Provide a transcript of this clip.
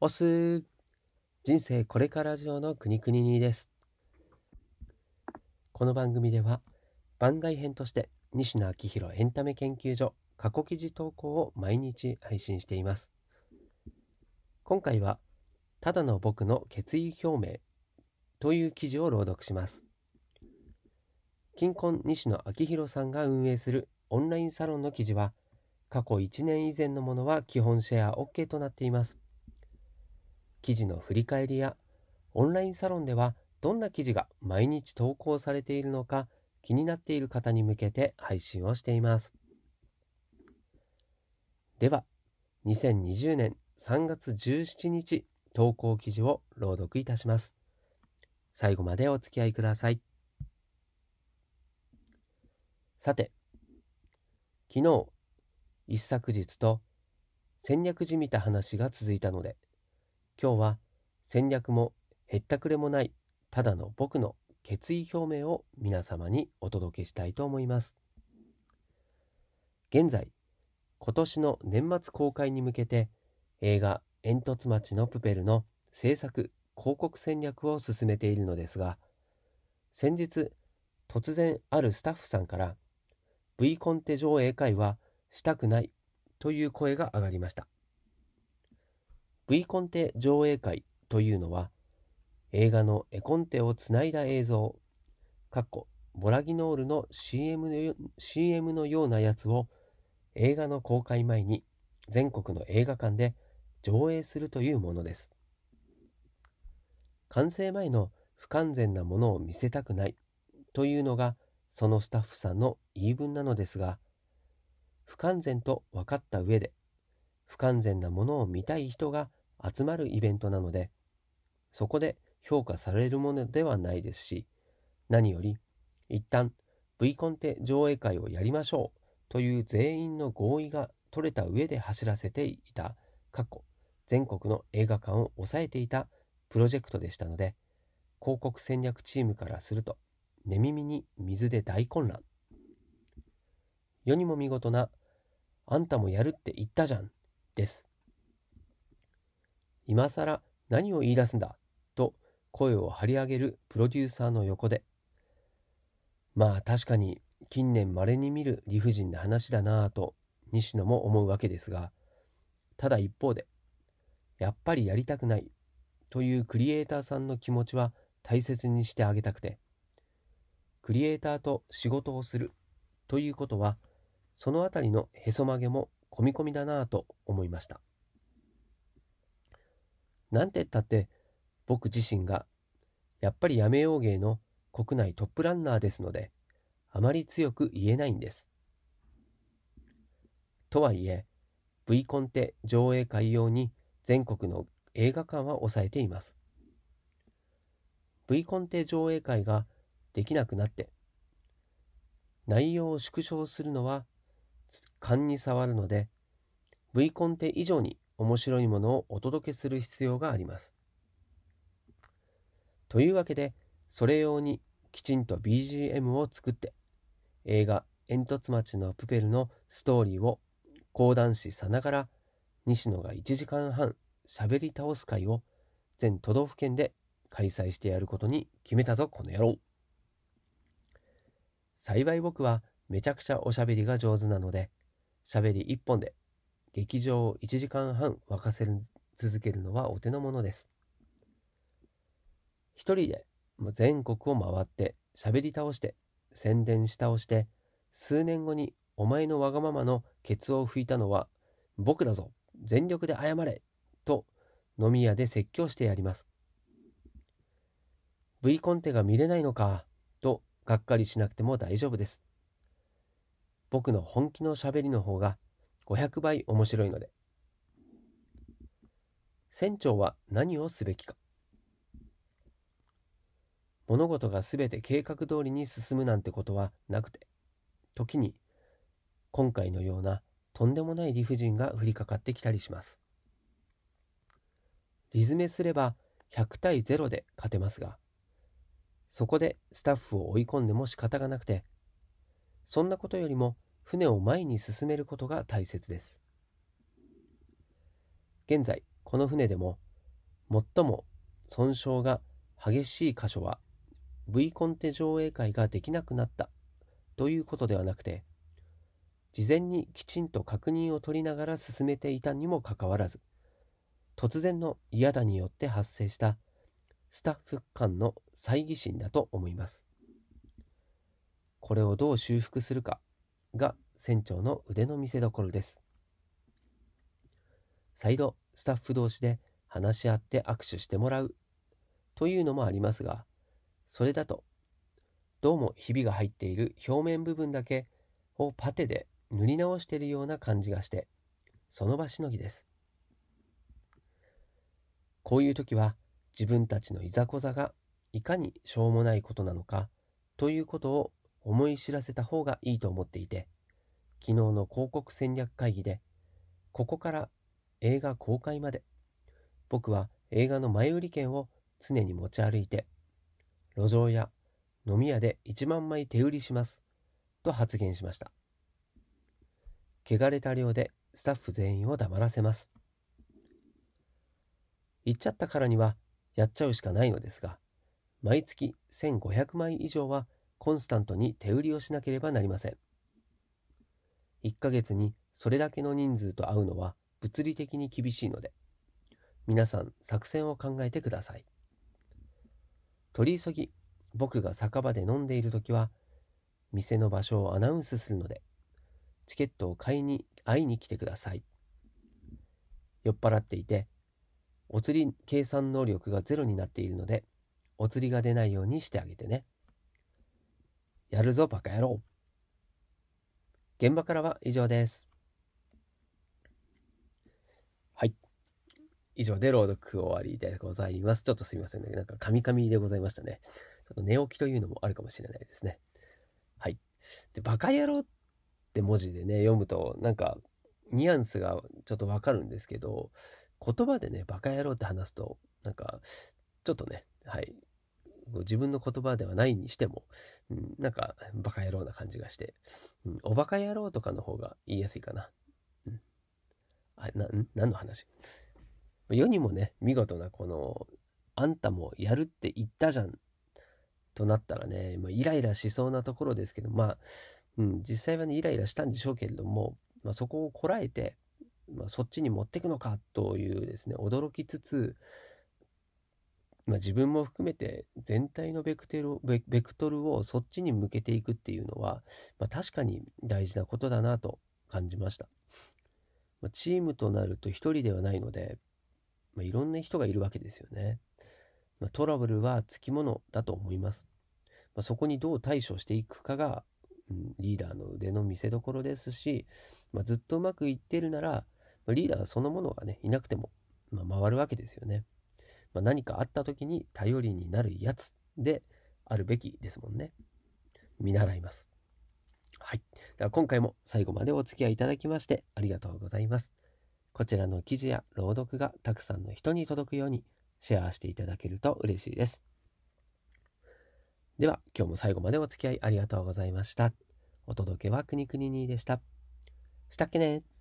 おす人生これから上の国々にです。この番組では番外編として西野昭弘エンタメ研究所過去記事投稿を毎日配信しています。今回はただの僕の決意表明という記事を朗読します。金婚西野昭弘さんが運営するオンラインサロンの記事は過去1年以前のものは基本シェア OK となっています。記事の振り返りやオンラインサロンではどんな記事が毎日投稿されているのか気になっている方に向けて配信をしています。では2020年3月17日投稿記事を朗読いたします。最後までお付き合いください。さて昨日一昨日と戦略じみた話が続いたので今日は戦略もへったくれもないただの僕の決意表明を皆様にお届けしたいと思います。現在今年の年末公開に向けて映画煙突町のプペルの制作広告戦略を進めているのですが先日突然あるスタッフさんから V コンテ上映会はしたくないという声が上がりました。V コンテ上映会というのは映画の絵コンテをつないだ映像かっこボラギノールの CM の CM のようなやつを映画の公開前に全国の映画館で上映するというものです。完成前の不完全なものを見せたくないというのがそのスタッフさんの言い分なのですが不完全と分かった上で不完全なものを見たい人が集まるイベントなので、そこで評価されるものではないですし、何より一旦 V コンテ上映会をやりましょうという全員の合意が取れた上で走らせていた、過去全国の映画館を抑えていたプロジェクトでしたので、広告戦略チームからすると、寝耳に水で大混乱。世にも見事な、あんたもやるって言ったじゃん、です。今更何を言い出すんだ？と声を張り上げるプロデューサーの横で。まあ確かに近年稀に見る理不尽な話だなぁと西野も思うわけですがただ一方でやっぱりやりたくないというクリエイターさんの気持ちは大切にしてあげたくてクリエイターと仕事をするということはそのあたりのへそ曲げも込み込みだなぁと思いました。なんてったって僕自身がやっぱりやめよう芸の国内トップランナーですのであまり強く言えないんです。とはいえ V コンテ上映会用に全国の映画館は抑えています。V コンテ上映会ができなくなって内容を縮小するのは勘に触るので V コンテ以上に面白いものをお届けする必要があります。というわけで、それ用にきちんと BGM を作って、映画煙突町のプペルのストーリーを講談師さながら西野が1時間半喋り倒す会を全都道府県で開催してやることに決めたぞこの野郎幸い僕はめちゃくちゃおしゃべりが上手なので喋り一本で劇場を1時間半沸かせ続けるのはお手の物です。一人で全国を回って喋り倒して宣伝し倒して数年後にお前のわがままのケツを拭いたのは僕だぞ全力で謝れと飲み屋で説教してやります。V コンテが見れないのかとがっかりしなくても大丈夫です。僕の本気の喋りの方が500倍面白いので。船長は何をすべきか。物事が全て計画通りに進むなんてことはなくて時に今回のようなとんでもない理不尽が降りかかってきたりします。リズメすれば100対0で勝てますがそこでスタッフを追い込んでも仕方がなくてそんなことよりも船を前に進めることが大切です。現在、この船でも最も損傷が激しい箇所は V コンテ上映会ができなくなったということではなくて事前にきちんと確認を取りながら進めていたにもかかわらず突然の嫌だによって発生したスタッフ間の猜疑心だと思いますこれをどう修復するかが船長の腕の見せ所です。再度スタッフ同士で話し合って握手してもらうというのもありますがそれだとどうもひびが入っている表面部分だけをパテで塗り直しているような感じがしてその場しのぎです。こういう時は自分たちのいざこざがいかにしょうもないことなのかということを思い知らせた方がいいと思っていて昨日の広告戦略会議でここから映画公開まで僕は映画の前売り券を常に持ち歩いて路上や飲み屋で1万枚手売りしますと発言しました。汚れた量でスタッフ全員を黙らせます。言っちゃったからにはやっちゃうしかないのですが毎月1500枚以上はコンスタントに手売りをしなければなりません。1ヶ月にそれだけの人数と会うのは物理的に厳しいので皆さん作戦を考えてください。取り急ぎ僕が酒場で飲んでいる時は店の場所をアナウンスするのでチケットを買いに会いに来てください。酔っ払っていてお釣り計算能力がゼロになっているのでお釣りが出ないようにしてあげてね。やるぞバカ野郎。現場からは以上です。はい。以上で朗読終わりでございます。ちょっとすいませんね。なんかカミカミでございましたね。ちょっと寝起きというのもあるかもしれないですね。はい。でバカ野郎って文字でね読むとなんかニュアンスがちょっとわかるんですけど言葉でね、バカ野郎って話すと、なんか、ちょっとね、はい、自分の言葉ではないにしても、うん、なんか、バカ野郎な感じがして、うん、おバカ野郎とかの方が言いやすいかな。うん。あ、な、何の話？世にもね、見事なこの、あんたもやるって言ったじゃん、となったらね、まあ、イライラしそうなところですけど、まあ、うん、実際はね、イライラしたんでしょうけれども、まあ、そこをこらえて、まあ、そっちに持っていくのかというですね驚きつつ、まあ、自分も含めて全体のベクテルベクトルをそっちに向けていくっていうのは、まあ、確かに大事なことだなと感じました、まあ、チームとなると一人ではないので、まあ、いろんな人がいるわけですよね、ま、トラブルはつきものだと思います、ま、そこにどう対処していくかが、うん、リーダーの腕の見せ所ですし、ま、ずっとうまくいってるならリーダーそのものがね、いなくても、ま、回るわけですよね。まあ、何かあった時に頼りになるやつであるべきですもんね。見習います。はい。では今回も最後までお付き合いいただきましてありがとうございます。こちらの記事や朗読がたくさんの人に届くようにシェアしていただけると嬉しいです。では今日も最後までお付き合いありがとうございました。お届けはくにくににでした。したっけね